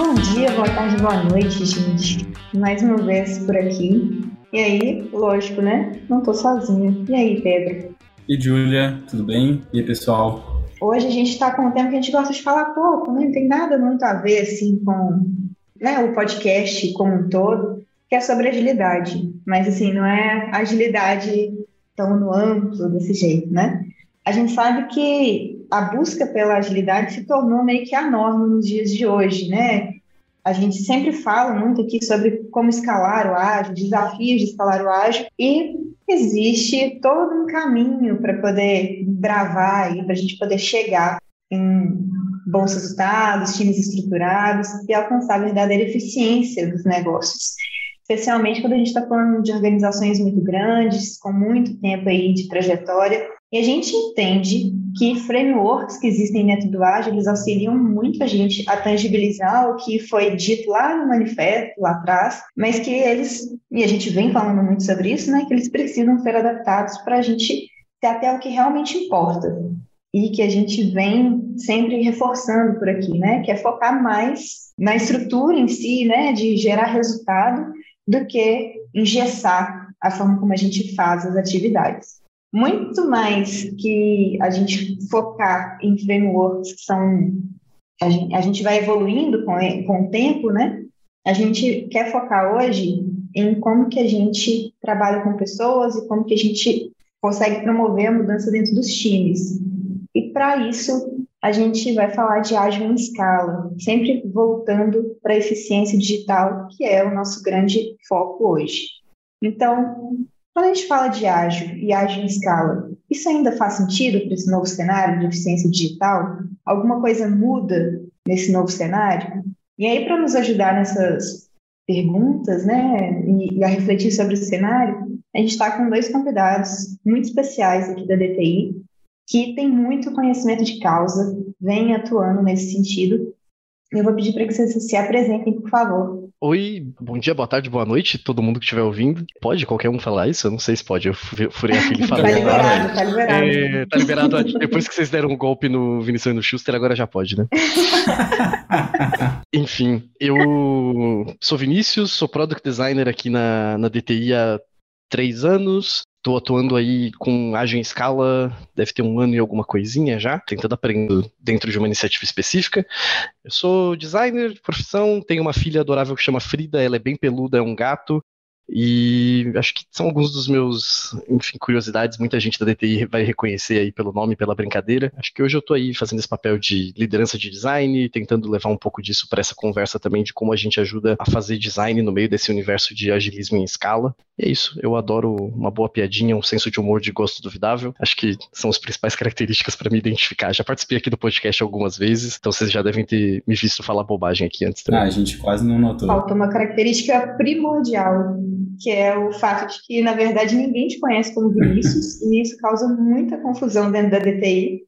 Bom dia, boa tarde, boa noite, gente. Mais uma vez por aqui. E aí, lógico, né? Não tô sozinha. E aí, Pedro? E Júlia, tudo bem? E aí, pessoal? Hoje a gente está com um tema que a gente gosta de falar pouco, né? Não tem nada muito a ver, assim, com né, o podcast como um todo, que é sobre agilidade. Mas, assim, não é agilidade tão no amplo desse jeito, né? A gente sabe que a busca pela agilidade se tornou meio que a norma nos dias de hoje, né? A gente sempre fala muito aqui sobre como escalar o ágil, desafios de escalar o ágil, e existe todo um caminho para poder bravar e para a gente poder chegar em bons resultados, times estruturados e alcançar a verdadeira eficiência dos negócios. Especialmente quando a gente está falando de organizações muito grandes, com muito tempo aí de trajetória, e a gente entende que frameworks que existem dentro do Agile, eles auxiliam muito a gente a tangibilizar o que foi dito lá no manifesto, lá atrás, mas que eles, e a gente vem falando muito sobre isso, né, que eles precisam ser adaptados para a gente ter até o que realmente importa. E que a gente vem sempre reforçando por aqui, né, que é focar mais na estrutura em si, né, de gerar resultado, do que engessar a forma como a gente faz as atividades muito mais que a gente focar em frameworks que são. A gente, a gente vai evoluindo com, com o tempo, né? A gente quer focar hoje em como que a gente trabalha com pessoas e como que a gente consegue promover a mudança dentro dos times. E para isso, a gente vai falar de ágil em escala, sempre voltando para a eficiência digital, que é o nosso grande foco hoje. Então, quando a gente fala de ágil e ágil em escala, isso ainda faz sentido para esse novo cenário de eficiência digital? Alguma coisa muda nesse novo cenário? E aí, para nos ajudar nessas perguntas, né, e, e a refletir sobre o cenário, a gente está com dois convidados muito especiais aqui da DTI, que têm muito conhecimento de causa, vêm atuando nesse sentido. Eu vou pedir para que vocês se apresentem, por favor. Oi, bom dia, boa tarde, boa noite, todo mundo que estiver ouvindo. Pode qualquer um falar isso? Eu não sei se pode, eu furei a fila e falei. tá liberado, tá liberado. É, tá liberado. Depois que vocês deram um golpe no Vinicius e no Schuster, agora já pode, né? Enfim, eu sou Vinícius, sou Product Designer aqui na, na DTI há três anos. Estou atuando aí com ágil em escala, deve ter um ano e alguma coisinha já, tentando aprender dentro de uma iniciativa específica. Eu sou designer de profissão, tenho uma filha adorável que chama Frida, ela é bem peluda, é um gato, e acho que são alguns dos meus, enfim, curiosidades. Muita gente da DTI vai reconhecer aí pelo nome, pela brincadeira. Acho que hoje eu tô aí fazendo esse papel de liderança de design, tentando levar um pouco disso para essa conversa também de como a gente ajuda a fazer design no meio desse universo de agilismo em escala. E é isso, eu adoro uma boa piadinha, um senso de humor de gosto duvidável. Acho que são as principais características para me identificar. Já participei aqui do podcast algumas vezes, então vocês já devem ter me visto falar bobagem aqui antes também. Ah, a gente quase não notou. Falta uma característica primordial que é o fato de que, na verdade, ninguém te conhece como Vinícius, e isso causa muita confusão dentro da DTI,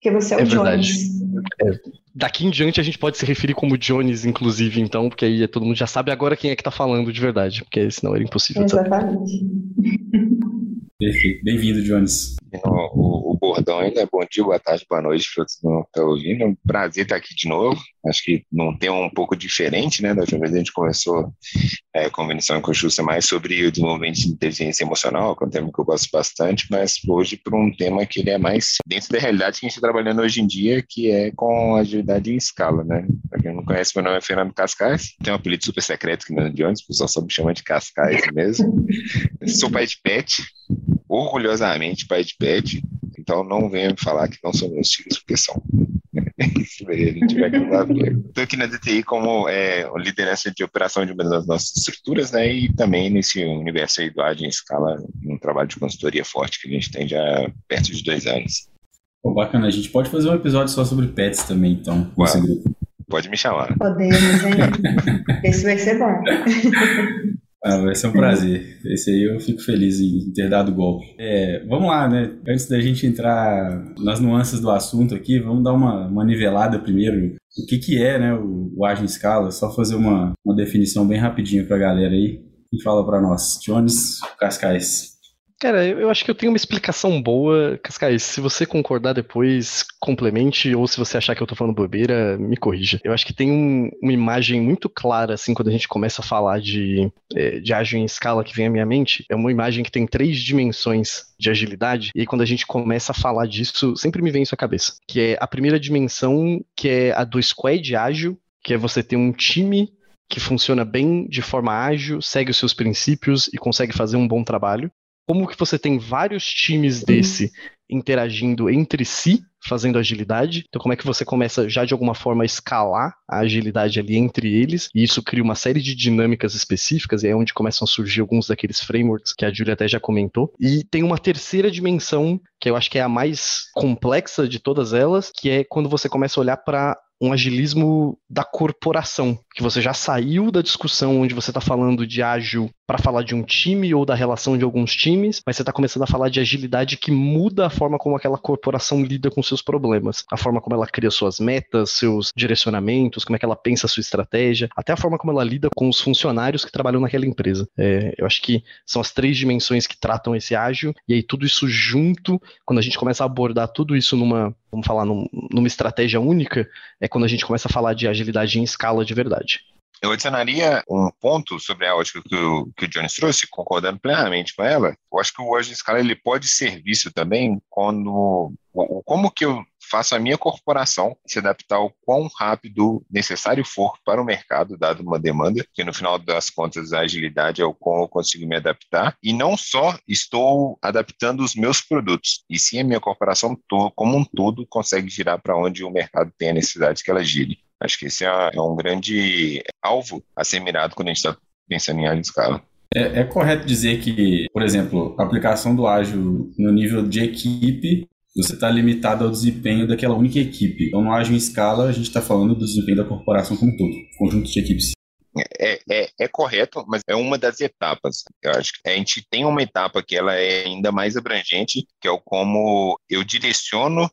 porque você é o é Jones. É. Daqui em diante a gente pode se referir como Jones, inclusive, então, porque aí todo mundo já sabe agora quem é que tá falando de verdade, porque senão era impossível. Exatamente. Perfeito. Bem-vindo, Jones. O, o, bordão ainda, bom dia, boa tarde, boa noite para todos que estão tá ouvindo. É um prazer estar aqui de novo. Acho que num tema um pouco diferente, né? Da última vez a gente conversou é, com a Vinição e com mais sobre o desenvolvimento de inteligência emocional, que é um tema que eu gosto bastante, mas hoje para um tema que ele é mais dentro da realidade que a gente está trabalhando hoje em dia, que é com agilidade em escala, né? Para quem não conhece, meu nome é Fernando Cascais, tenho um apelido super secreto que não é de onde, o pessoal só me chama de Cascais mesmo. Sou pai de pet, orgulhosamente pai de pet, então não venha me falar que não são meus filhos, porque são. A gente vai Estou aqui na DTI como é, liderança de operação de uma das nossas estruturas, né? E também nesse universo aí do em escala, um trabalho de consultoria forte que a gente tem já perto de dois anos. Pô, bacana, a gente pode fazer um episódio só sobre pets também, então, nesse grupo. Pode me chamar. Podemos, hein? Esse vai ser bom. Ah, vai ser um prazer. Esse aí eu fico feliz em ter dado o golpe. É, vamos lá, né? Antes da gente entrar nas nuances do assunto aqui, vamos dar uma, uma nivelada primeiro. O que, que é né, o, o Agile Scala? Só fazer uma, uma definição bem rapidinho para a galera aí. E fala para nós. Jones Cascais. Cara, eu acho que eu tenho uma explicação boa. Cascais, se você concordar depois, complemente, ou se você achar que eu tô falando bobeira, me corrija. Eu acho que tem um, uma imagem muito clara, assim, quando a gente começa a falar de, é, de ágil em escala que vem à minha mente. É uma imagem que tem três dimensões de agilidade, e quando a gente começa a falar disso, sempre me vem isso à cabeça. Que é a primeira dimensão, que é a do squad ágil, que é você ter um time que funciona bem de forma ágil, segue os seus princípios e consegue fazer um bom trabalho como que você tem vários times desse interagindo entre si, fazendo agilidade. Então, como é que você começa já de alguma forma a escalar a agilidade ali entre eles? E isso cria uma série de dinâmicas específicas, e é onde começam a surgir alguns daqueles frameworks que a Julia até já comentou. E tem uma terceira dimensão, que eu acho que é a mais complexa de todas elas, que é quando você começa a olhar para um agilismo da corporação, que você já saiu da discussão onde você está falando de ágil para falar de um time ou da relação de alguns times, mas você está começando a falar de agilidade que muda a forma como aquela corporação lida com seus problemas, a forma como ela cria suas metas, seus direcionamentos, como é que ela pensa a sua estratégia, até a forma como ela lida com os funcionários que trabalham naquela empresa. É, eu acho que são as três dimensões que tratam esse ágil, e aí tudo isso junto, quando a gente começa a abordar tudo isso numa, vamos falar, num, numa estratégia única, é quando a gente começa a falar de agilidade em escala de verdade. Eu adicionaria um ponto sobre a ótica que o, que o Jones trouxe, concordando plenamente com ela. Eu acho que o Hoje em Escala ele pode ser visto também quando como que eu faço a minha corporação se adaptar ao quão rápido necessário for para o mercado, dado uma demanda, que no final das contas a agilidade é o como eu consigo me adaptar, e não só estou adaptando os meus produtos, e sim a minha corporação como um todo consegue girar para onde o mercado tem a necessidade que ela gire. Acho que esse é, é um grande alvo a ser mirado quando a gente está pensando em ágil escala. É, é, correto dizer que, por exemplo, a aplicação do ágil no nível de equipe, você está limitado ao desempenho daquela única equipe. Então, no ágil em escala, a gente está falando do desempenho da corporação como um todo, conjunto de equipes. É, é, é, correto, mas é uma das etapas. Eu acho que a gente tem uma etapa que ela é ainda mais abrangente, que é o como eu direciono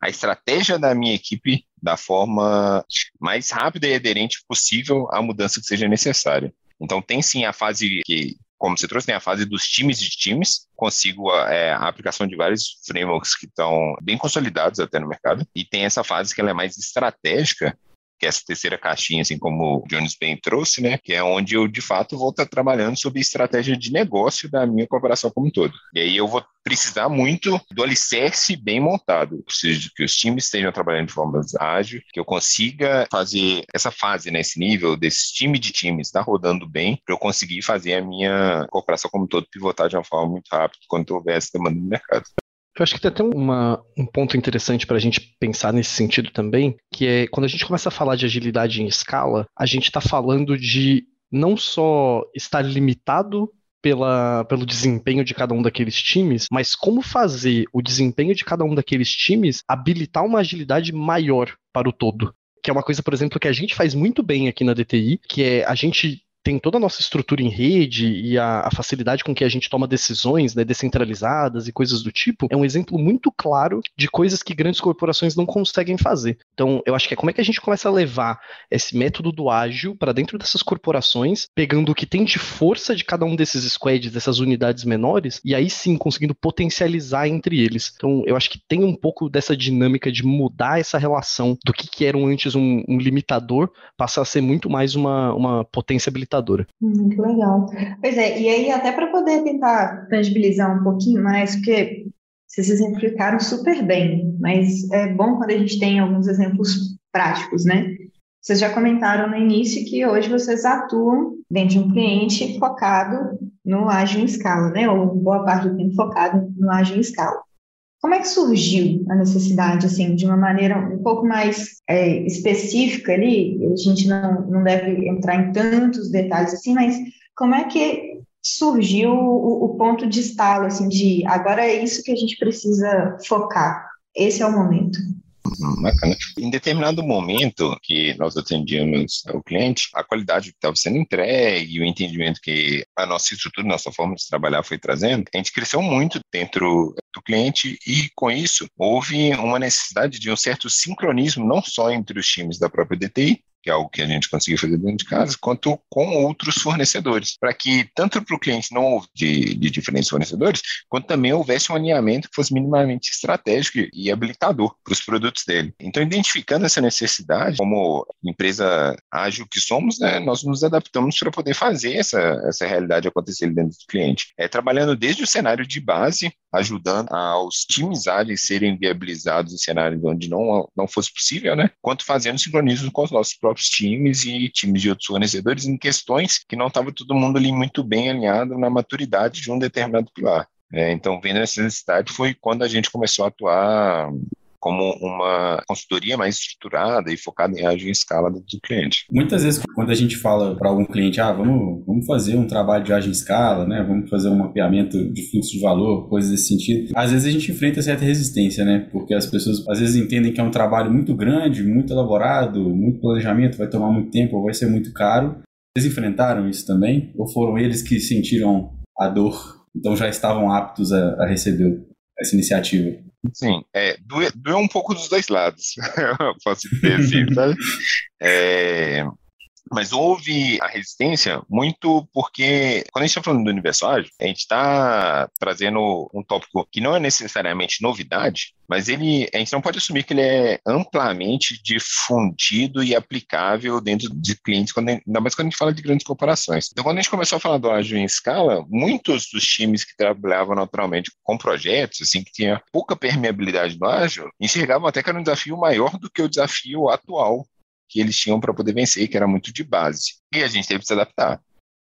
a estratégia da minha equipe da forma mais rápida e aderente possível à mudança que seja necessária. Então, tem sim a fase que, como você trouxe, tem a fase dos times de times, consigo é, a aplicação de vários frameworks que estão bem consolidados até no mercado, e tem essa fase que ela é mais estratégica, que é essa terceira caixinha, assim como o Jones bem trouxe, né? Que é onde eu, de fato, vou estar trabalhando sobre estratégia de negócio da minha corporação como um todo. E aí eu vou precisar muito do alicerce bem montado. Preciso que os times estejam trabalhando de forma ágil, que eu consiga fazer essa fase, né, nível, desse time de times estar tá rodando bem, para eu conseguir fazer a minha corporação como um todo pivotar de uma forma muito rápida quando houver essa demanda no mercado. Eu acho que tem até uma, um ponto interessante para a gente pensar nesse sentido também, que é quando a gente começa a falar de agilidade em escala, a gente está falando de não só estar limitado pela, pelo desempenho de cada um daqueles times, mas como fazer o desempenho de cada um daqueles times habilitar uma agilidade maior para o todo. Que é uma coisa, por exemplo, que a gente faz muito bem aqui na DTI, que é a gente tem toda a nossa estrutura em rede e a, a, facilidade com que a gente toma decisões né, descentralizadas e coisas do tipo, é um exemplo muito claro de coisas que grandes corporações não conseguem fazer. Então, eu acho que é como é que a gente começa a levar esse método do ágil para dentro dessas corporações, pegando o que tem de força de cada um desses squads, dessas unidades menores, e aí sim conseguindo potencializar entre eles. Então, eu acho que tem um pouco dessa dinâmica de mudar essa relação do que, que era antes um, um limitador, passar a ser muito mais uma, uma potência habilitadora Muito legal. Pois é, e aí até para poder tentar tangibilizar um pouquinho mais, porque vocês exemplificaram super bem, mas é bom quando a gente tem alguns exemplos práticos, né? Vocês já comentaram no início que hoje vocês atuam dentro de um cliente focado no ágil em escala, né? Ou boa parte do tempo focado no ágil em escala. Como é que surgiu a necessidade, assim, de uma maneira um pouco mais é, específica ali? A gente não, não deve entrar em tantos detalhes assim, mas como é que surgiu o, o ponto de estalo, assim, de agora é isso que a gente precisa focar? Esse é o momento. Bacana. Em determinado momento que nós atendíamos o cliente, a qualidade que estava sendo entregue o entendimento que a nossa estrutura, nossa forma de trabalhar foi trazendo, a gente cresceu muito dentro do cliente e, com isso, houve uma necessidade de um certo sincronismo, não só entre os times da própria DTI, que é algo que a gente conseguia fazer dentro de casa, quanto com outros fornecedores, para que tanto para o cliente não houve de, de, diferentes fornecedores, quanto também houvesse um alinhamento que fosse minimamente estratégico e habilitador para os produtos dele. Então, identificando essa necessidade, como empresa ágil que somos, né, nós nos adaptamos para poder fazer essa, essa realidade acontecer dentro do cliente. É trabalhando desde o cenário de base, ajudando aos times ágeis serem viabilizados em cenários onde não, não fosse possível, né? Quanto fazendo sincronismo com os nossos próprios times e times de outros fornecedores em questões que não estava todo mundo ali muito bem alinhado na maturidade de um determinado pilar. É, então, vendo essa necessidade, foi quando a gente começou a atuar como uma consultoria mais estruturada e focada em ágil em escala do cliente. Muitas vezes, quando a gente fala para algum cliente, ah, vamos, vamos fazer um trabalho de ágil em escala, né? vamos fazer um mapeamento de fluxo de valor, coisas desse sentido, às vezes a gente enfrenta certa resistência, né? Porque as pessoas às vezes entendem que é um trabalho muito grande, muito elaborado, muito planejamento, vai tomar muito tempo, vai ser muito caro. Vocês enfrentaram isso também? Ou foram eles que sentiram a dor, então já estavam aptos a, a receber essa iniciativa? Sim, é, doeu, um pouco dos dois lados, posso dizer assim, sabe? É, mas houve a resistência muito porque, quando a gente está falando do ágil, a gente está trazendo um tópico que não é necessariamente novidade, mas ele, a gente não pode assumir que ele é amplamente difundido e aplicável dentro de clientes, quando, ainda mais quando a gente fala de grandes corporações. Então, quando a gente começou a falar do ágil em escala, muitos dos times que trabalhavam naturalmente com projetos, assim, que tinha pouca permeabilidade do ágil, enxergavam até que era um desafio maior do que o desafio atual que eles tinham para poder vencer, que era muito de base. E a gente teve que se adaptar.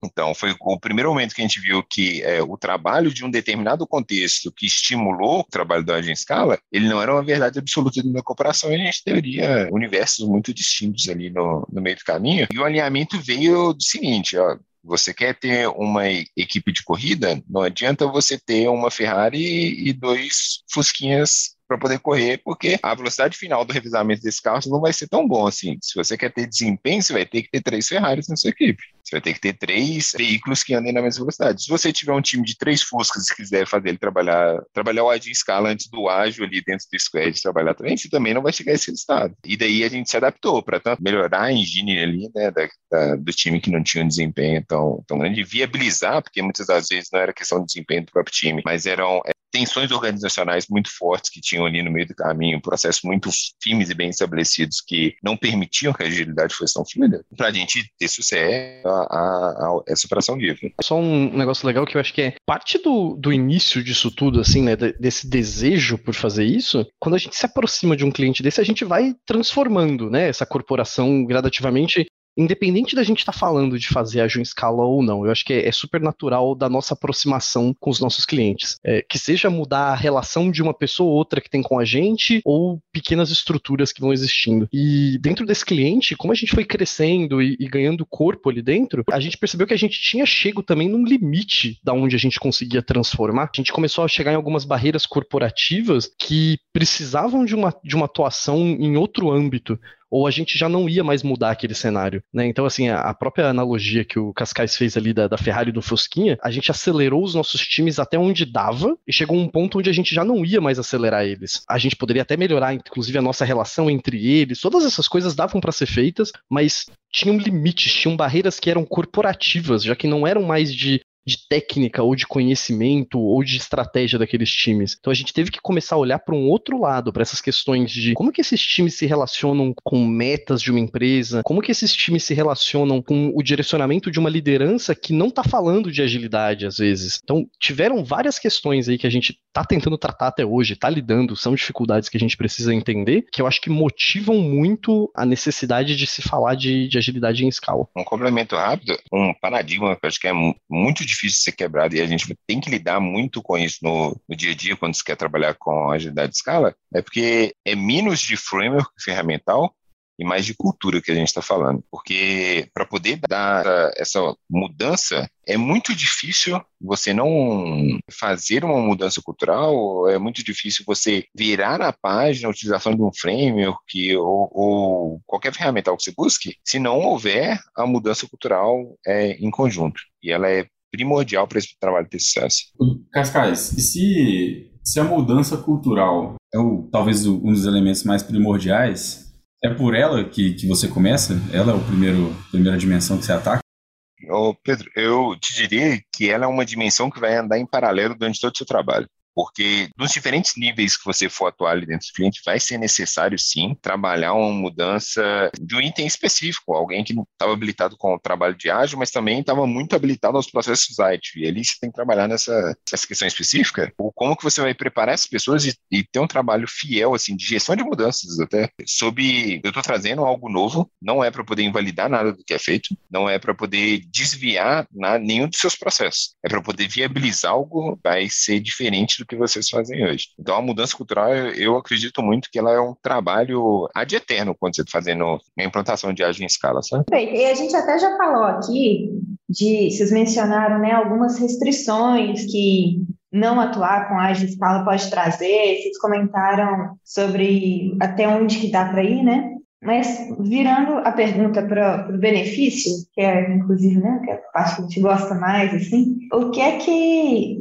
Então, foi o primeiro momento que a gente viu que é, o trabalho de um determinado contexto que estimulou o trabalho da agência escala, ele não era uma verdade absoluta da cooperação e a gente teria universos muito distintos ali no, no meio do caminho. E o alinhamento veio do seguinte, ó, você quer ter uma equipe de corrida, não adianta você ter uma Ferrari e dois Fusquinhas para poder correr, porque a velocidade final do revisamento desse carro não vai ser tão bom assim. Se você quer ter desempenho, você vai ter que ter três Ferraris na sua equipe. Você vai ter que ter três veículos que andem na mesma velocidade. Se você tiver um time de três Fuscas e quiser fazer ele trabalhar, trabalhar o ágil em escala antes do ágil ali dentro do squad trabalhar também, você também não vai chegar a esse resultado. E daí a gente se adaptou para melhorar a engine ali, né, da, da, do time que não tinha um desempenho tão, tão grande, viabilizar, porque muitas das vezes não era questão de desempenho do próprio time, mas eram tensões organizacionais muito fortes que tinham ali no meio do caminho, processos muito firmes e bem estabelecidos que não permitiam que a agilidade fosse tão fluida, para a gente ter sucesso a, a, essa operação livre. Só um negócio legal que eu acho que é parte do, do início disso tudo, assim, né, desse desejo por fazer isso, quando a gente se aproxima de um cliente desse, a gente vai transformando, né, essa corporação gradativamente independente da gente estar tá falando de fazer a em escala ou não, eu acho que é, é, super natural da nossa aproximação com os nossos clientes. É, que seja mudar a relação de uma pessoa ou outra que tem com a gente, ou pequenas estruturas que vão existindo. E dentro desse cliente, como a gente foi crescendo e, e ganhando corpo ali dentro, a gente percebeu que a gente tinha chego também num limite da onde a gente conseguia transformar. A gente começou a chegar em algumas barreiras corporativas que precisavam de uma, de uma atuação em outro âmbito ou a gente já não ia mais mudar aquele cenário, né? Então, assim, a própria analogia que o Cascais fez ali da, da Ferrari e do Fusquinha, a gente acelerou os nossos times até onde dava e chegou um ponto onde a gente já não ia mais acelerar eles. A gente poderia até melhorar, inclusive, a nossa relação entre eles, todas essas coisas davam para ser feitas, mas tinham limites, tinham barreiras que eram corporativas, já que não eram mais de de técnica ou de conhecimento ou de estratégia daqueles times. Então a gente teve que começar a olhar para um outro lado, para essas questões de como que esses times se relacionam com metas de uma empresa, como que esses times se relacionam com o direcionamento de uma liderança que não está falando de agilidade às vezes. Então tiveram várias questões aí que a gente está tentando tratar até hoje, está lidando, são dificuldades que a gente precisa entender, que eu acho que motivam muito a necessidade de se falar de, de agilidade em escala. Um complemento rápido, um paradigma que eu acho que é muito difícil de ser quebrado e a gente tem que lidar muito com isso no, no dia a dia quando se quer trabalhar com agilidade de escala, é porque é menos de framework ferramental e mais de cultura que a gente está falando. Porque para poder dar essa mudança, é muito difícil você não fazer uma mudança cultural, é muito difícil você virar a página a utilização de um framework ou, ou qualquer ferramental que você busque, se não houver a mudança cultural é, em conjunto. E ela é primordial para esse trabalho ter sucesso. Cascais, e se, se a mudança cultural é o, talvez um dos elementos mais primordiais, É por ela que, que você começa? Ela é a primeiro, primeira dimensão que você ataca? Ô, Pedro, eu te diria que ela é uma dimensão que vai andar em paralelo durante todo o seu trabalho porque nos diferentes níveis que você for atuar ali dentro do cliente, vai ser necessário sim trabalhar uma mudança de um item específico, alguém que não estava habilitado com o trabalho de ágil, mas também estava muito habilitado aos processos IT. E ali você tem que trabalhar nessa, nessa questão específica, ou como que você vai preparar essas pessoas e, e ter um trabalho fiel, assim, de gestão de mudanças até, sob, eu estou trazendo algo novo, não é para poder invalidar nada do que é feito, não é para poder desviar na, nenhum dos seus processos, é para poder viabilizar algo, vai ser diferente do que vocês fazem hoje. Então, a mudança cultural, eu acredito muito que ela é um trabalho ad eterno quando você está fazendo a implantação de ágil em escala, sabe? E a gente até já falou aqui de, vocês mencionaram, né, algumas restrições que não atuar com ágil escala pode trazer, vocês comentaram sobre até onde que dá para ir, né? Mas virando a pergunta para o benefício, que é inclusive né, que é a parte que a gente gosta mais, assim, o que é que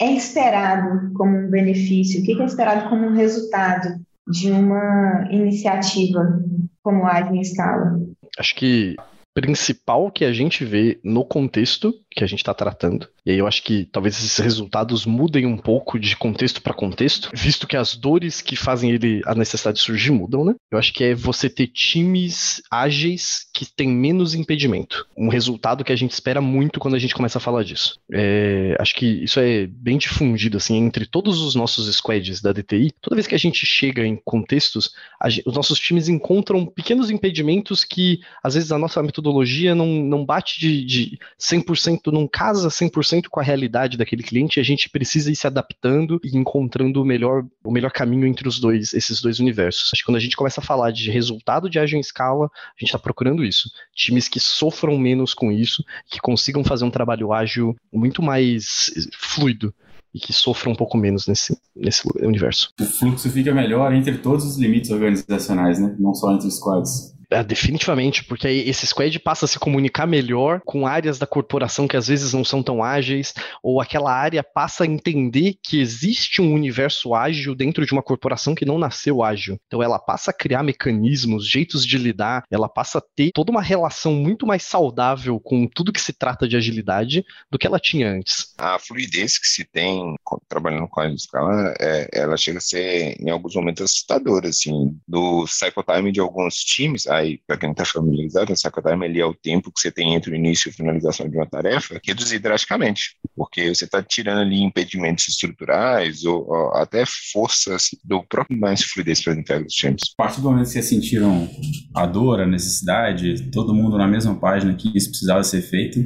é esperado como um benefício? O que é esperado como um resultado de uma iniciativa como a em escala? Acho que principal que a gente vê no contexto que a gente está tratando. E aí eu acho que talvez esses resultados mudem um pouco de contexto para contexto, visto que as dores que fazem ele a necessidade de surgir mudam, né? Eu acho que é você ter times ágeis que têm menos impedimento. Um resultado que a gente espera muito quando a gente começa a falar disso. É, acho que isso é bem difundido assim entre todos os nossos squads da DTI. Toda vez que a gente chega em contextos, gente, os nossos times encontram pequenos impedimentos que às vezes a nossa metodologia não, não bate de, de 100% não casa 100% com a realidade daquele cliente, a gente precisa ir se adaptando e encontrando o melhor, o melhor caminho entre os dois, esses dois universos. Acho que quando a gente começa a falar de resultado de ágil em escala, a gente está procurando isso. Times que sofram menos com isso, que consigam fazer um trabalho ágil muito mais fluido e que sofram um pouco menos nesse, nesse universo. O fluxo fica melhor entre todos os limites organizacionais, né? Não só entre os squads. É, definitivamente, porque aí esse squad passa a se comunicar melhor com áreas da corporação que às vezes não são tão ágeis, ou aquela área passa a entender que existe um universo ágil dentro de uma corporação que não nasceu ágil. Então ela passa a criar mecanismos, jeitos de lidar, ela passa a ter toda uma relação muito mais saudável com tudo que se trata de agilidade do que ela tinha antes. A fluidez que se tem trabalhando com a escala, é, ela chega a ser em alguns momentos assustadora, assim, do cycle time de alguns times, para quem não está familiarizado, o cycle é o tempo que você tem entre o início e a finalização de uma tarefa, reduzir drasticamente, porque você está tirando ali impedimentos estruturais ou, ou, até forças do próprio mais fluidez para entrega dos times. A partir do momento que vocês sentiram a dor, a necessidade, todo mundo na mesma página que isso precisava ser feito,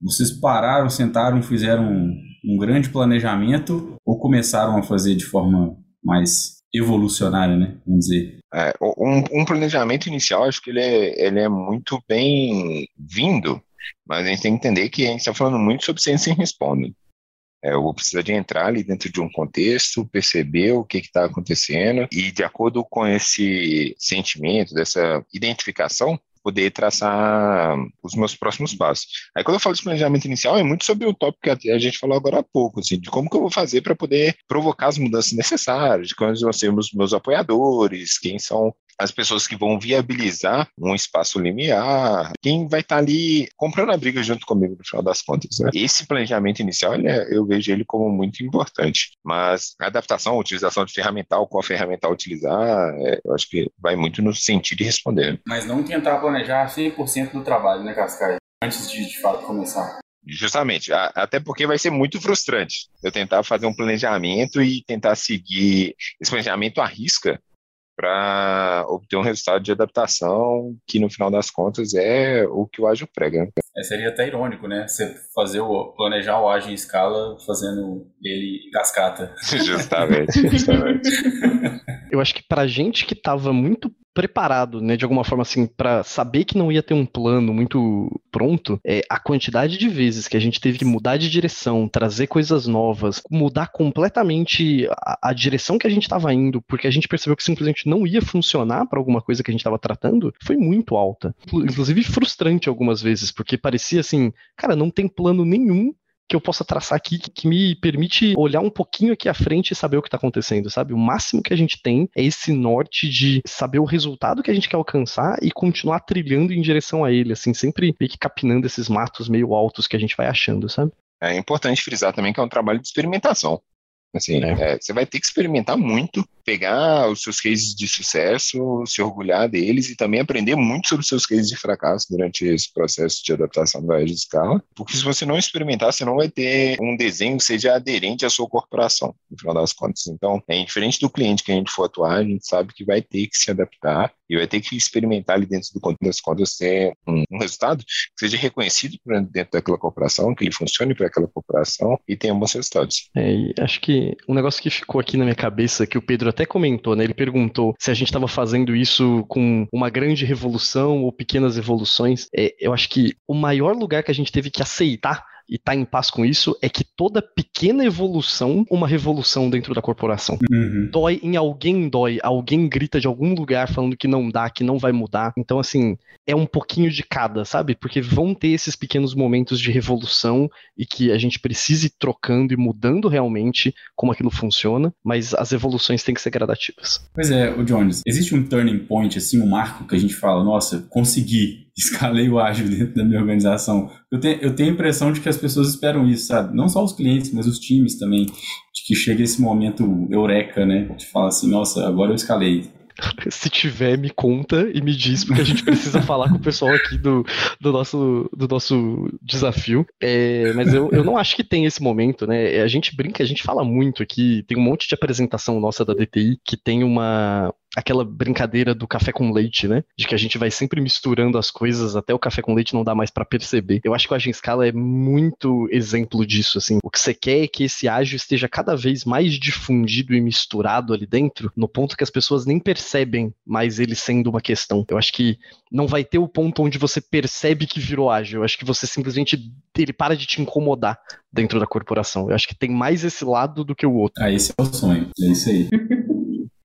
vocês pararam, sentaram e fizeram um, um grande planejamento ou começaram a fazer de forma mais evolucionária, né? Vamos dizer. É, um, um, planejamento inicial, acho que ele é, ele é muito bem vindo, mas a gente tem que entender que a gente está falando muito sobre ciência em responde. É, eu vou precisar de entrar ali dentro de um contexto, perceber o que está acontecendo e, de acordo com esse sentimento, dessa identificação, poder traçar os meus próximos passos. Aí quando eu falo de planejamento inicial, é muito sobre o tópico que a gente falou agora há pouco, assim, de como que eu vou fazer para poder provocar as mudanças necessárias, de quais vão ser os meus apoiadores, quem são as pessoas que vão viabilizar um espaço limiar, quem vai estar tá ali comprando a briga junto comigo no final das contas. Né? Esse planejamento inicial, é, eu vejo ele como muito importante, mas a adaptação, a utilização de ferramental, qual ferramental utilizar, é, eu acho que vai muito no sentido de responder. Mas não tentar planejar 100% do trabalho, né, Cascai? Antes de, de fato, começar. Justamente, até porque vai ser muito frustrante eu tentar fazer um planejamento e tentar seguir esse planejamento à risca para obter um resultado de adaptação que no final das contas é o que o ágil prega. É, seria até irônico, né? Você fazer o planejar o ágil em escala fazendo ele em cascata. justamente, justamente. Eu acho que para gente que estava muito preparado, né, de alguma forma assim, para saber que não ia ter um plano muito pronto, é a quantidade de vezes que a gente teve que mudar de direção, trazer coisas novas, mudar completamente a, a direção que a gente estava indo, porque a gente percebeu que simplesmente não ia funcionar para alguma coisa que a gente estava tratando, foi muito alta. Inclusive frustrante algumas vezes, porque parecia assim, cara, não tem plano nenhum que eu possa traçar aqui que, me permite olhar um pouquinho aqui à frente e saber o que está acontecendo, sabe? O máximo que a gente tem é esse norte de saber o resultado que a gente quer alcançar e continuar trilhando em direção a ele, assim, sempre meio que capinando esses matos meio altos que a gente vai achando, sabe? É importante frisar também que é um trabalho de experimentação. Assim, é. É, você vai ter que experimentar muito, pegar os seus cases de sucesso, se orgulhar deles e também aprender muito sobre os seus cases de fracasso durante esse processo de adaptação da Edge Scala. Porque se você não experimentar, você não vai ter um desenho que seja aderente à sua corporação, no final das contas. Então, é diferente do cliente que a gente for atuar, a gente sabe que vai ter que se adaptar e vai ter que experimentar ali dentro do controle das contas ter um, um resultado que seja reconhecido dentro daquela corporação, que ele funcione para aquela corporação e tenha bons resultados. É, acho que um negócio que ficou aqui na minha cabeça, que o Pedro até comentou, né? Ele perguntou se a gente estava fazendo isso com uma grande revolução ou pequenas evoluções. É, eu acho que o maior lugar que a gente teve que aceitar e tá em paz com isso é que toda pequena evolução, uma revolução dentro da corporação. Uhum. Dói em alguém, dói. Alguém grita de algum lugar falando que não dá, que não vai mudar. Então, assim, é um pouquinho de cada, sabe? Porque vão ter esses pequenos momentos de revolução e que a gente precisa ir trocando e mudando realmente como aquilo funciona, mas as evoluções têm que ser gradativas. Pois é, o Jones, existe um turning point, assim, um marco que a gente fala, nossa, consegui, escalei o ágil dentro da minha organização. Eu tenho, eu tenho a impressão de que as pessoas esperam isso, sabe? Não só os clientes, mas os times também, de que chega esse momento eureka, né? De falar assim, nossa, agora eu escalei. Se tiver, me conta e me diz, porque a gente precisa falar com o pessoal aqui do, do, nosso, do nosso desafio. É, mas eu, eu não acho que tem esse momento, né? A gente brinca, a gente fala muito aqui, tem um monte de apresentação nossa da DTI que tem uma, aquela brincadeira do café com leite, né? De que a gente vai sempre misturando as coisas até o café com leite não dá mais para perceber. Eu acho que o Agile Scala é muito exemplo disso, assim. O que você quer é que esse ágil esteja cada vez mais difundido e misturado ali dentro, no ponto que as pessoas nem percebem mais ele sendo uma questão. Eu acho que não vai ter o ponto onde você percebe que virou ágil. Eu acho que você simplesmente ele para de te incomodar dentro da corporação. Eu acho que tem mais esse lado do que o outro. Ah, esse é o sonho. É isso aí.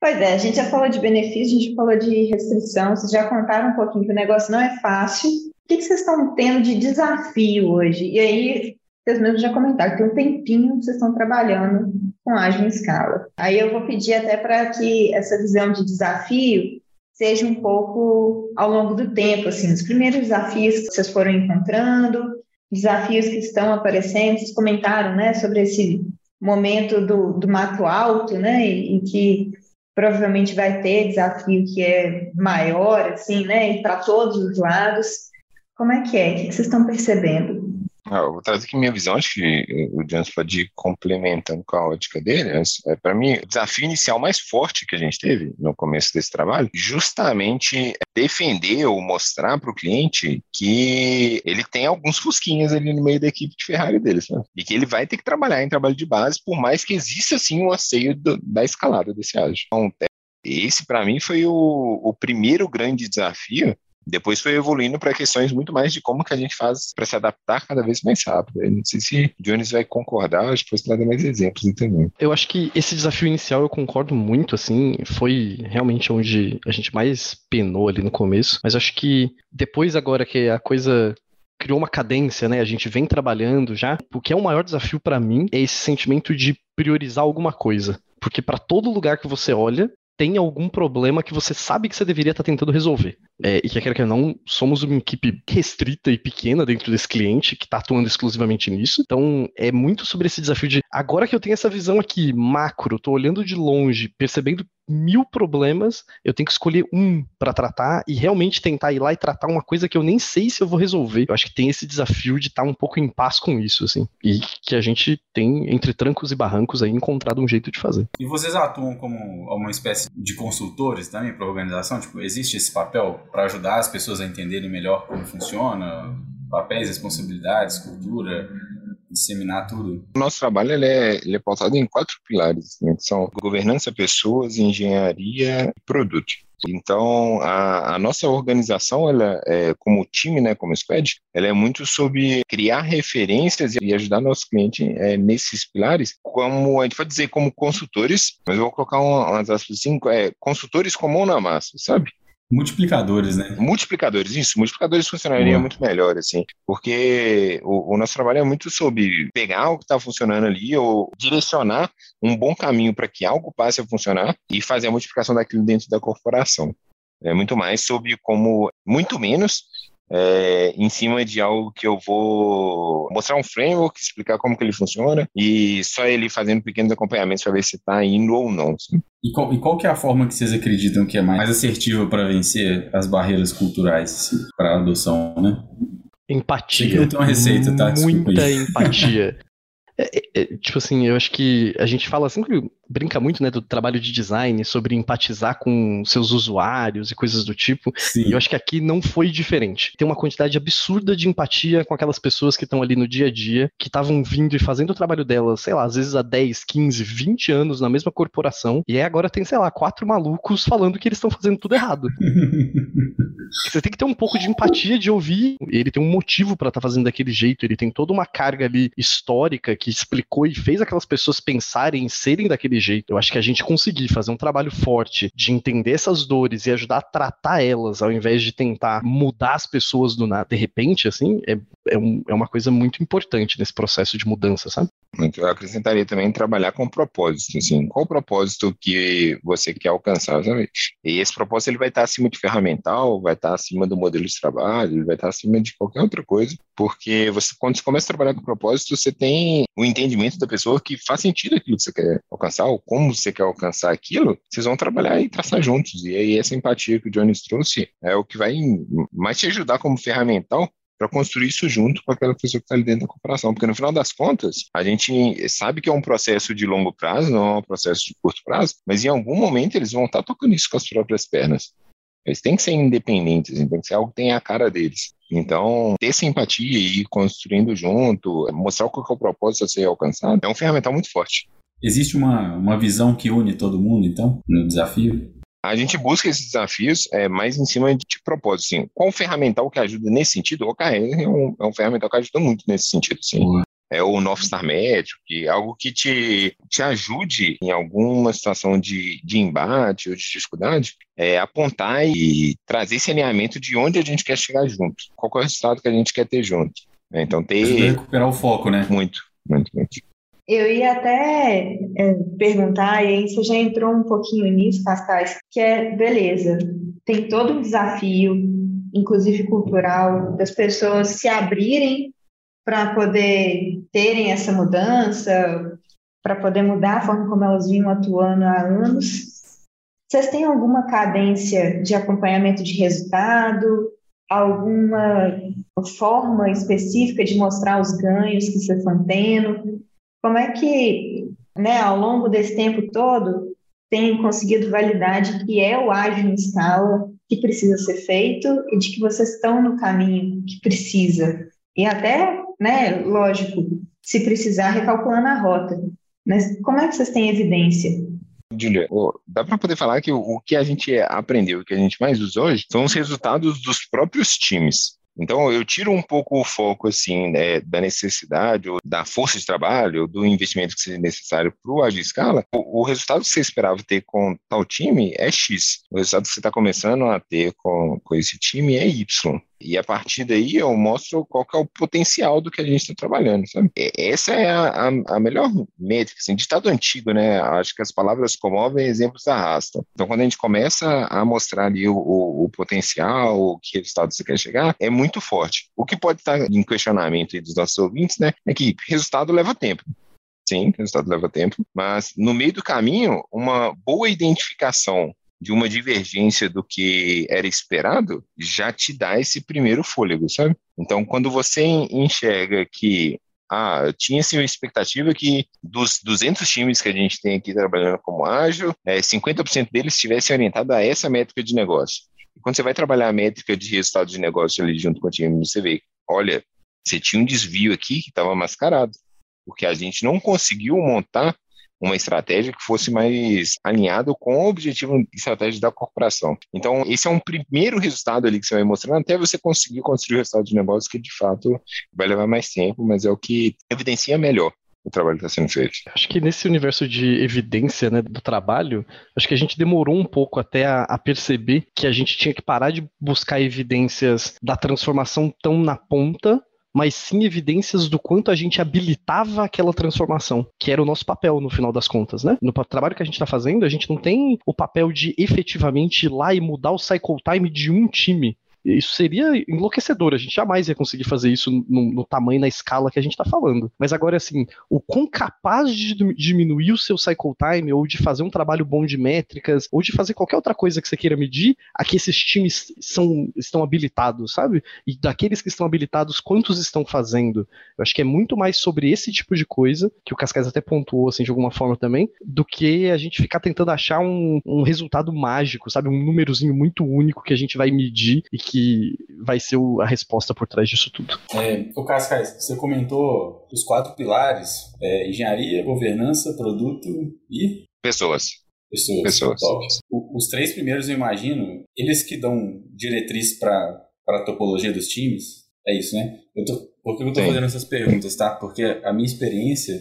Pois é, a gente já falou de benefício, a gente falou de restrição, vocês já contaram um pouquinho que o negócio não é fácil. O que, vocês estão tendo de desafio hoje? E aí, vocês mesmos já comentaram, tem um tempinho que vocês estão trabalhando com ágil em escala. Aí eu vou pedir até para que essa visão de desafio seja um pouco ao longo do tempo, assim, os primeiros desafios que vocês foram encontrando, desafios que estão aparecendo, vocês comentaram, né, sobre esse momento do, do mato alto, né, em que provavelmente vai ter desafio que é maior, assim, né, para todos os lados. Como é que é? O que vocês estão percebendo? Ah, vou trazer aqui minha visão, acho que o James pode ir complementando com a ótica dele. É, para mim, o desafio inicial mais forte que a gente teve no começo desse trabalho, justamente defender ou mostrar para o cliente que ele tem alguns fusquinhas ali no meio da equipe de Ferrari dele, sabe? e que ele vai ter que trabalhar em trabalho de base, por mais que exista assim um asseio do, da escalada desse ágil. Então, esse para mim foi o, o primeiro grande desafio depois foi evoluindo para questões muito mais de como que a gente faz para se adaptar cada vez mais rápido. Eu não sei se o Jones vai concordar, acho que você dar mais exemplos também. Eu acho que esse desafio inicial eu concordo muito, assim, foi realmente onde a gente mais penou ali no começo, mas acho que depois agora que a coisa criou uma cadência, né? A gente vem trabalhando já. O que é o maior desafio para mim é esse sentimento de priorizar alguma coisa. Porque para todo lugar que você olha, tem algum problema que você sabe que você deveria estar tá tentando resolver. É, e que quer que não, somos uma equipe restrita e pequena dentro desse cliente que está atuando exclusivamente nisso. Então, é muito sobre esse desafio de agora que eu tenho essa visão aqui macro, estou olhando de longe, percebendo mil problemas, eu tenho que escolher um para tratar e realmente tentar ir lá e tratar uma coisa que eu nem sei se eu vou resolver. Eu acho que tem esse desafio de estar tá um pouco em paz com isso, assim. E que a gente tem, entre trancos e barrancos, aí encontrado um jeito de fazer. E vocês atuam como uma espécie de consultores também para a organização? Tipo, existe esse papel para ajudar as pessoas a entenderem melhor como funciona? Papéis, responsabilidades, cultura, disseminar tudo? O nosso trabalho ele é, ele é pautado em quatro pilares, né, que são governança, pessoas, engenharia e produto. Então, a, a, nossa organização, ela é, como time, né, como squad, ela é muito sobre criar referências e ajudar nosso cliente é, nesses pilares, como a gente pode dizer como consultores, mas eu vou colocar umas aspas assim, é, consultores com mão na massa, sabe? Multiplicadores, né? Multiplicadores, isso. Multiplicadores funcionaria uhum. muito melhor, assim. Porque o, o, nosso trabalho é muito sobre pegar o que está funcionando ali ou direcionar um bom caminho para que algo passe a funcionar e fazer a multiplicação daquilo dentro da corporação. É muito mais sobre como, muito menos é, em cima de algo que eu vou mostrar um framework, explicar como que ele funciona e só ele fazendo pequenos acompanhamentos para ver se está indo ou não. E qual, e qual, que é a forma que vocês acreditam que é mais assertiva para vencer as barreiras culturais assim, para a adoção, né? Empatia. Não tem uma receita, tá? Desculpa Muita aí. empatia. É, tipo assim, eu acho que a gente fala sempre, brinca muito, né, do trabalho de design, sobre empatizar com seus usuários e coisas do tipo. Sim. E eu acho que aqui não foi diferente. Tem uma quantidade absurda de empatia com aquelas pessoas que estão ali no dia a dia, que estavam vindo e fazendo o trabalho delas, sei lá, às vezes há 10, 15, 20 anos na mesma corporação, e aí agora tem, sei lá, quatro malucos falando que eles estão fazendo tudo errado. Você tem que ter um pouco de empatia de ouvir. Ele tem um motivo para estar tá fazendo daquele jeito, ele tem toda uma carga ali histórica que explicou e fez aquelas pessoas pensarem em serem daquele jeito. Eu acho que a gente conseguir fazer um trabalho forte de entender essas dores e ajudar a tratar elas, ao invés de tentar mudar as pessoas do nada, de repente, assim, é, é, um, é uma coisa muito importante nesse processo de mudança, sabe? Eu acrescentaria também trabalhar com propósito, assim, qual o propósito que você quer alcançar, sabe? E esse propósito ele vai estar acima de ferramental, vai estar acima do modelo de trabalho, ele vai estar acima de qualquer outra coisa, porque você quando você começa a trabalhar com propósito, você tem o entendimento da pessoa que faz sentido aquilo que você quer alcançar, ou como você quer alcançar aquilo, vocês vão trabalhar e traçar juntos. E aí essa empatia que o Jones trouxe é o que vai mais te ajudar como ferramental para construir isso junto com aquela pessoa que está ali dentro da corporação. Porque no final das contas, a gente sabe que é um processo de longo prazo, não é um processo de curto prazo, mas em algum momento eles vão estar tá tocando isso com as próprias pernas. Eles têm que ser independentes, tem que ser algo que tenha a cara deles. Então, ter essa empatia e ir construindo junto, mostrar qual é o propósito a ser alcançado, é um ferramental muito forte. Existe uma, uma visão que une todo mundo, então, no desafio? A gente busca esses desafios é, mais em cima de, de propósito. Assim. Qual ferramental que ajuda nesse sentido? O OKR é um, é um ferramental que ajuda muito nesse sentido. Assim. É o North Star Médico, que é algo que te, te ajude em alguma situação de, de embate ou de dificuldade, é, apontar e trazer esse alinhamento de onde a gente quer chegar junto, qual é o resultado que a gente quer ter junto. Então, ter. recuperar o foco, né? Muito, muito, muito. Eu ia até é, perguntar, e aí você já entrou um pouquinho nisso, Cascais, que é, beleza, tem todo um desafio, inclusive cultural, das pessoas se abrirem para poder terem essa mudança, para poder mudar a forma como elas vinham atuando há anos. Vocês têm alguma cadência de acompanhamento de resultado? Alguma forma específica de mostrar os ganhos que vocês estão tendo? Como é que, né, ao longo desse tempo todo, tem conseguido validar de que é o ágil em escala que precisa ser feito e de que vocês estão no caminho que precisa? E até, né, lógico, se precisar, recalculando a rota. Mas como é que vocês têm evidência? Julia, dá para poder falar que o, o que a gente aprendeu, o que a gente mais usa hoje, são os resultados dos próprios times. Então, eu tiro um pouco o foco, assim, né, da necessidade, ou da força de trabalho, do investimento que seja necessário para o Agir Escala. O, o, resultado que você esperava ter com tal time é X. O resultado que você está começando a ter com, com esse time é Y. E a partir daí eu mostro qual é o potencial do que a gente está trabalhando, sabe? Essa é a, a, a, melhor métrica, assim, ditado antigo, né? Acho que as palavras comovem, exemplos arrastam. Então, quando a gente começa a mostrar ali o, o, o potencial, o que resultado você quer chegar, é muito forte. O que pode estar em questionamento dos nossos ouvintes, né? É que resultado leva tempo. Sim, resultado leva tempo, mas no meio do caminho, uma boa identificação de uma divergência do que era esperado, já te dá esse primeiro fôlego, sabe? Então, quando você enxerga que ah, tinha-se uma expectativa que dos 200 times que a gente tem aqui trabalhando como ágil, é, 50% deles estivessem orientados a essa métrica de negócio. E quando você vai trabalhar a métrica de resultado de negócio ali junto com o time, você vê, olha, você tinha um desvio aqui que estava mascarado, porque a gente não conseguiu montar uma estratégia que fosse mais alinhado com o objetivo estratégico da corporação. Então, esse é um primeiro resultado ali que você vai mostrando até você conseguir construir o resultado de negócio que de fato vai levar mais tempo, mas é o que evidencia melhor o trabalho que está sendo feito. Acho que nesse universo de evidência né, do trabalho, acho que a gente demorou um pouco até a, a perceber que a gente tinha que parar de buscar evidências da transformação tão na ponta mas sim evidências do quanto a gente habilitava aquela transformação, que era o nosso papel no final das contas, né? No trabalho que a gente está fazendo, a gente não tem o papel de efetivamente ir lá e mudar o cycle time de um time. Isso seria enlouquecedor, a gente jamais ia conseguir fazer isso no, no tamanho, na escala que a gente está falando. Mas agora, assim, o quão capaz de diminuir o seu cycle time, ou de fazer um trabalho bom de métricas, ou de fazer qualquer outra coisa que você queira medir, a que esses times são, estão habilitados, sabe? E daqueles que estão habilitados, quantos estão fazendo? Eu acho que é muito mais sobre esse tipo de coisa, que o Cascais até pontuou, assim, de alguma forma também, do que a gente ficar tentando achar um, um resultado mágico, sabe? Um númerozinho muito único que a gente vai medir e que vai ser a resposta por trás disso tudo. É, o Cascais, você comentou os quatro pilares: é, engenharia, governança, produto e. Pessoas. Pessoas. Pessoas. O, os três primeiros, eu imagino, eles que dão diretriz para a topologia dos times. É isso, né? Eu tô, por que eu estou fazendo essas perguntas, tá? Porque a minha experiência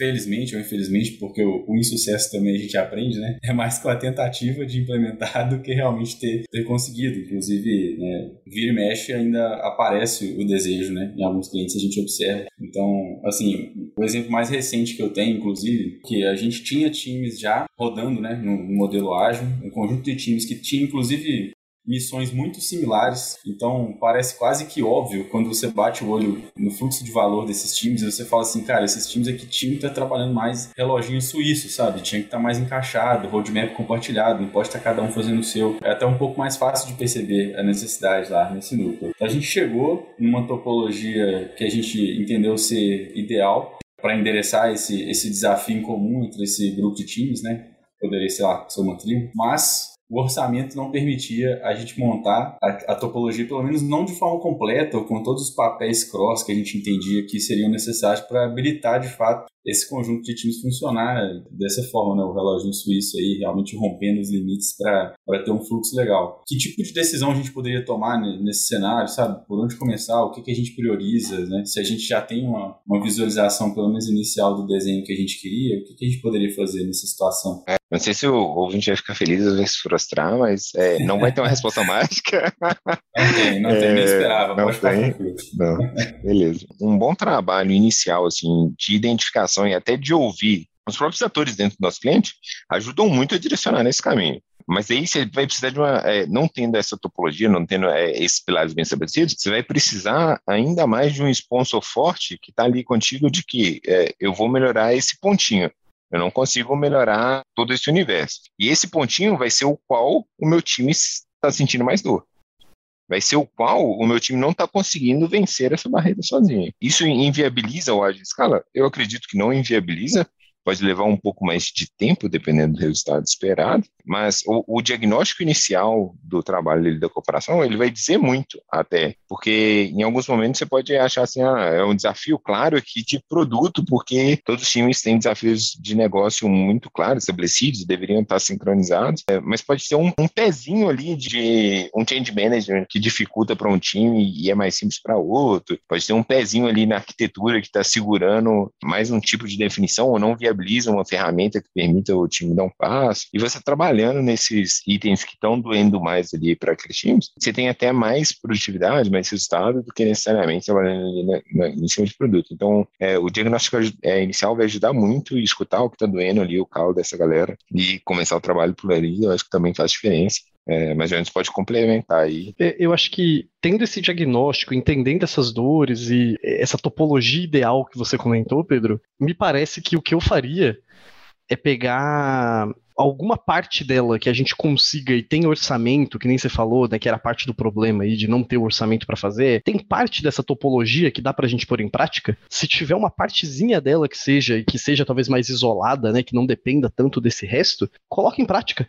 felizmente ou infelizmente, porque o, o, insucesso também a gente aprende, né? É mais com a tentativa de implementar do que realmente ter, ter conseguido. Inclusive, né, vira e mexe ainda aparece o desejo, né? Em alguns clientes a gente observa. Então, assim, o exemplo mais recente que eu tenho, inclusive, que a gente tinha times já rodando, né, no, no modelo ágil, um conjunto de times que tinha, inclusive, missões muito similares, então parece quase que óbvio quando você bate o olho no fluxo de valor desses times e você fala assim, cara, esses times aqui tinham que estar trabalhando mais reloginho suíço, sabe? Tinha que estar mais encaixado, roadmap compartilhado, não pode estar cada um fazendo o seu. É até um pouco mais fácil de perceber a necessidade lá nesse núcleo. A gente chegou numa topologia que a gente entendeu ser ideal para endereçar esse, esse desafio em comum entre esse grupo de times, né? Poderia ser lá, ser uma tribo, mas o orçamento não permitia a gente montar a, a, topologia, pelo menos não de forma completa, ou com todos os papéis cross que a gente entendia que seriam necessários para habilitar de fato esse conjunto de times funcionar dessa forma, né? O relógio suíço aí realmente rompendo os limites para ter um fluxo legal. Que tipo de decisão a gente poderia tomar nesse cenário, sabe? Por onde começar? O que, que a gente prioriza, né? Se a gente já tem uma, uma visualização, pelo menos inicial, do desenho que a gente queria, o que, que a gente poderia fazer nessa situação? É, não sei se o ouvinte vai ficar feliz ou vai se frustrar, mas é, não vai ter uma resposta mágica. Não tem, não tem, é, nem esperava. Não tem, não. Beleza. Um bom trabalho inicial, assim, de identificação comunicação e até de ouvir os próprios atores dentro do nosso cliente ajudam muito a direcionar nesse caminho. Mas aí você vai precisar de uma, é, não tendo essa topologia, não tendo é, esses pilares bem estabelecidos, você vai precisar ainda mais de um sponsor forte que está ali contigo de que é, eu vou melhorar esse pontinho. Eu não consigo melhorar todo esse universo. E esse pontinho vai ser o qual o meu time está sentindo mais dor vai ser o qual o meu time não está conseguindo vencer essa barreira sozinho. Isso inviabiliza o ágil escala? Eu acredito que não inviabiliza, pode levar um pouco mais de tempo, dependendo do resultado esperado, mas o, o diagnóstico inicial do trabalho da cooperação, ele vai dizer muito até, porque em alguns momentos você pode achar assim, ah, é um desafio claro aqui de produto, porque todos os times têm desafios de negócio muito claros, estabelecidos, deveriam estar sincronizados, é, mas pode ser um, um, pezinho ali de um change management que dificulta para um time e é mais simples para outro, pode ter um pezinho ali na arquitetura que está segurando mais um tipo de definição ou não viabiliza uma ferramenta que permita o time dar um passo, e você trabalha trabalhando nesses itens que estão doendo mais ali para aqueles times, você tem até mais produtividade, mais resultado do que necessariamente trabalhando ali na, na, em cima de produto. Então, é, o diagnóstico é, inicial vai ajudar muito e escutar o que está doendo ali, o calo dessa galera, e começar o trabalho por ali, eu acho que também faz diferença. É, mas a gente pode complementar aí. É, eu acho que tendo esse diagnóstico, entendendo essas dores e essa topologia ideal que você comentou, Pedro, me parece que o que eu faria é pegar alguma parte dela que a gente consiga e tem orçamento, que nem você falou, né, que era parte do problema aí de não ter orçamento para fazer, tem parte dessa topologia que dá pra gente pôr em prática? Se tiver uma partezinha dela que seja e que seja talvez mais isolada, né, que não dependa tanto desse resto, coloque em prática.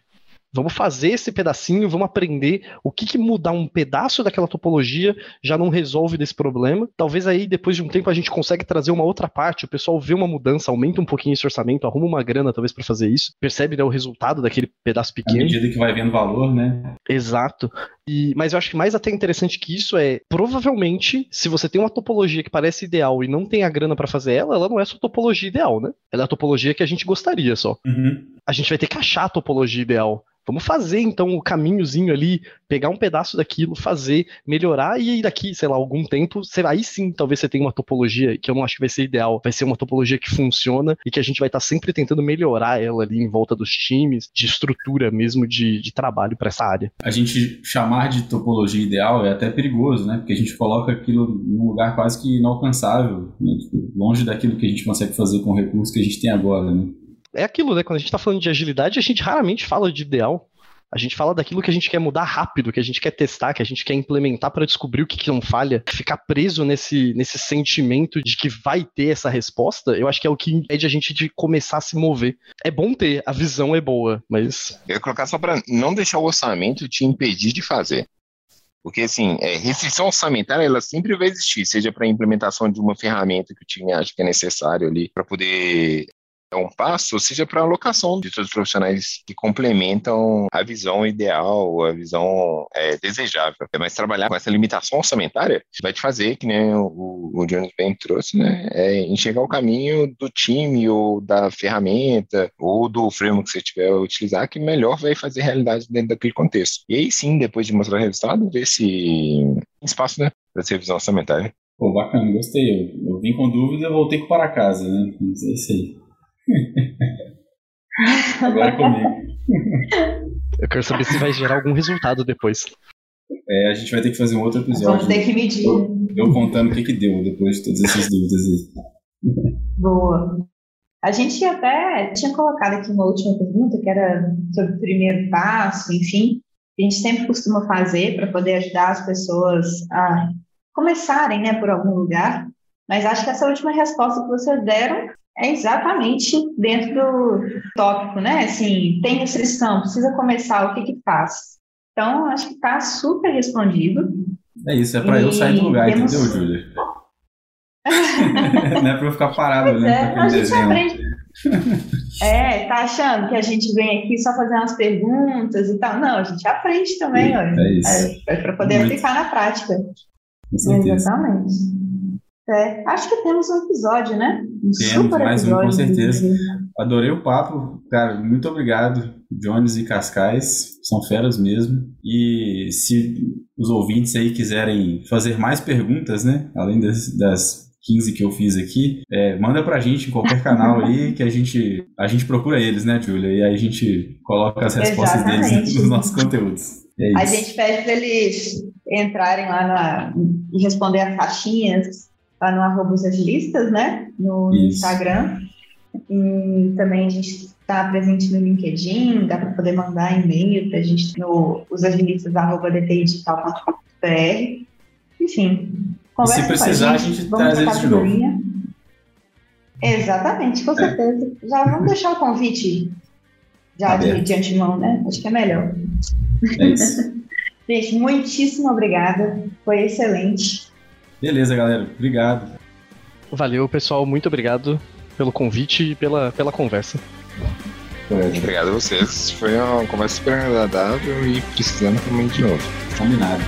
Vamos fazer esse pedacinho, vamos aprender o que, que mudar um pedaço daquela topologia já não resolve desse problema. Talvez aí, depois de um tempo, a gente consegue trazer uma outra parte, o pessoal vê uma mudança, aumenta um pouquinho esse orçamento, arruma uma grana, talvez, para fazer isso, percebe né, o resultado daquele pedaço pequeno. À medida que vai vendo valor, né? Exato. E, mas eu acho que mais até interessante que isso é, provavelmente, se você tem uma topologia que parece ideal e não tem a grana para fazer ela, ela não é a sua topologia ideal, né? Ela é a topologia que a gente gostaria só. Uhum. A gente vai ter que achar a topologia ideal. Vamos fazer então o caminhozinho ali, pegar um pedaço daquilo, fazer, melhorar e daqui, sei lá, algum tempo, aí sim, talvez você tenha uma topologia que eu não acho que vai ser ideal, vai ser uma topologia que funciona e que a gente vai estar tá sempre tentando melhorar ela ali em volta dos times, de estrutura mesmo de, de trabalho para essa área. A gente chamar de topologia ideal é até perigoso, né? Porque a gente coloca aquilo num lugar quase que inalcançável, né? Tipo, longe daquilo que a gente consegue fazer com o recurso que a gente tem agora, né? é aquilo, né? Quando a gente tá falando de agilidade, a gente raramente fala de ideal. A gente fala daquilo que a gente quer mudar rápido, que a gente quer testar, que a gente quer implementar para descobrir o que, que não falha. Ficar preso nesse, nesse sentimento de que vai ter essa resposta, eu acho que é o que impede a gente de começar a se mover. É bom ter, a visão é boa, mas. Eu ia colocar só para não deixar o orçamento te impedir de fazer. Porque, assim, é, restrição orçamentária, ela sempre vai existir, seja para a implementação de uma ferramenta que o time acha que é necessário ali para poder um passo, seja para a alocação de todos os profissionais que complementam a visão ideal, a visão é, desejável. Mas trabalhar com essa limitação orçamentária vai te fazer, que nem o, o Jones bem trouxe, né? É enxergar o caminho do time ou da ferramenta ou do framework que você tiver a utilizar que melhor vai fazer realidade dentro daquele contexto. E aí sim, depois de mostrar o resultado, ver se espaço, né? Para essa revisão orçamentária. Pô, bacana, gostei. Eu, eu vim com dúvida e voltei para casa, né? Não sei se. Agora é comigo. Eu quero saber se vai gerar algum resultado depois. É, a gente vai ter que fazer um outro episódio. Vamos ter que medir. Eu, eu contando o que, que deu depois de todas essas dúvidas aí. Boa. A gente até tinha colocado aqui uma última pergunta, que era sobre o primeiro passo, enfim, a gente sempre costuma fazer para poder ajudar as pessoas a começarem né, por algum lugar. Mas acho que essa última resposta que vocês deram é exatamente dentro do tópico, né? Assim, tem restrição, precisa começar, o que que faz? Então, acho que está super respondido. É isso, é para eu sair do lugar, temos... entendeu, Júlia? Não é para eu ficar parado, pois né? É, a gente desenho. aprende. É, tá achando que a gente vem aqui só fazer umas perguntas e tal? Não, a gente aprende também, olha. É isso. É, é para poder Muito. aplicar na prática. Com certeza. Exatamente. É, acho que temos um episódio, né? Um temos mais um, com certeza. Adorei o papo, cara. Muito obrigado, Jones e Cascais. São feras mesmo. E se os ouvintes aí quiserem fazer mais perguntas, né? Além das, das 15 que eu fiz aqui, é, manda pra gente em qualquer canal aí que a gente, a gente procura eles, né, Julia? E aí a gente coloca as respostas Exatamente. deles nos nossos conteúdos. É a gente pede para eles entrarem lá na, e responder as caixinhas lá no arroba os agilistas, né? No Isso. Instagram. E também a gente está presente no LinkedIn, dá para poder mandar e-mail para a gente no usagilistas.dtidigital.com.br. Enfim, conversa Se precisar, a, gente, a gente traz eles de novo. Exatamente, com certeza. É. Já vamos deixar o convite já de, de antemão, né? Acho que é melhor. É isso. gente, muitíssimo obrigada. Foi excelente. Beleza, galera. Obrigado. Valeu, pessoal. Muito obrigado pelo convite e pela, pela conversa. Obrigado a vocês. Foi uma conversa super agradável e precisando também de novo. Combinado.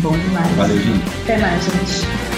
Bom demais. Valeu, gente. Até mais, gente.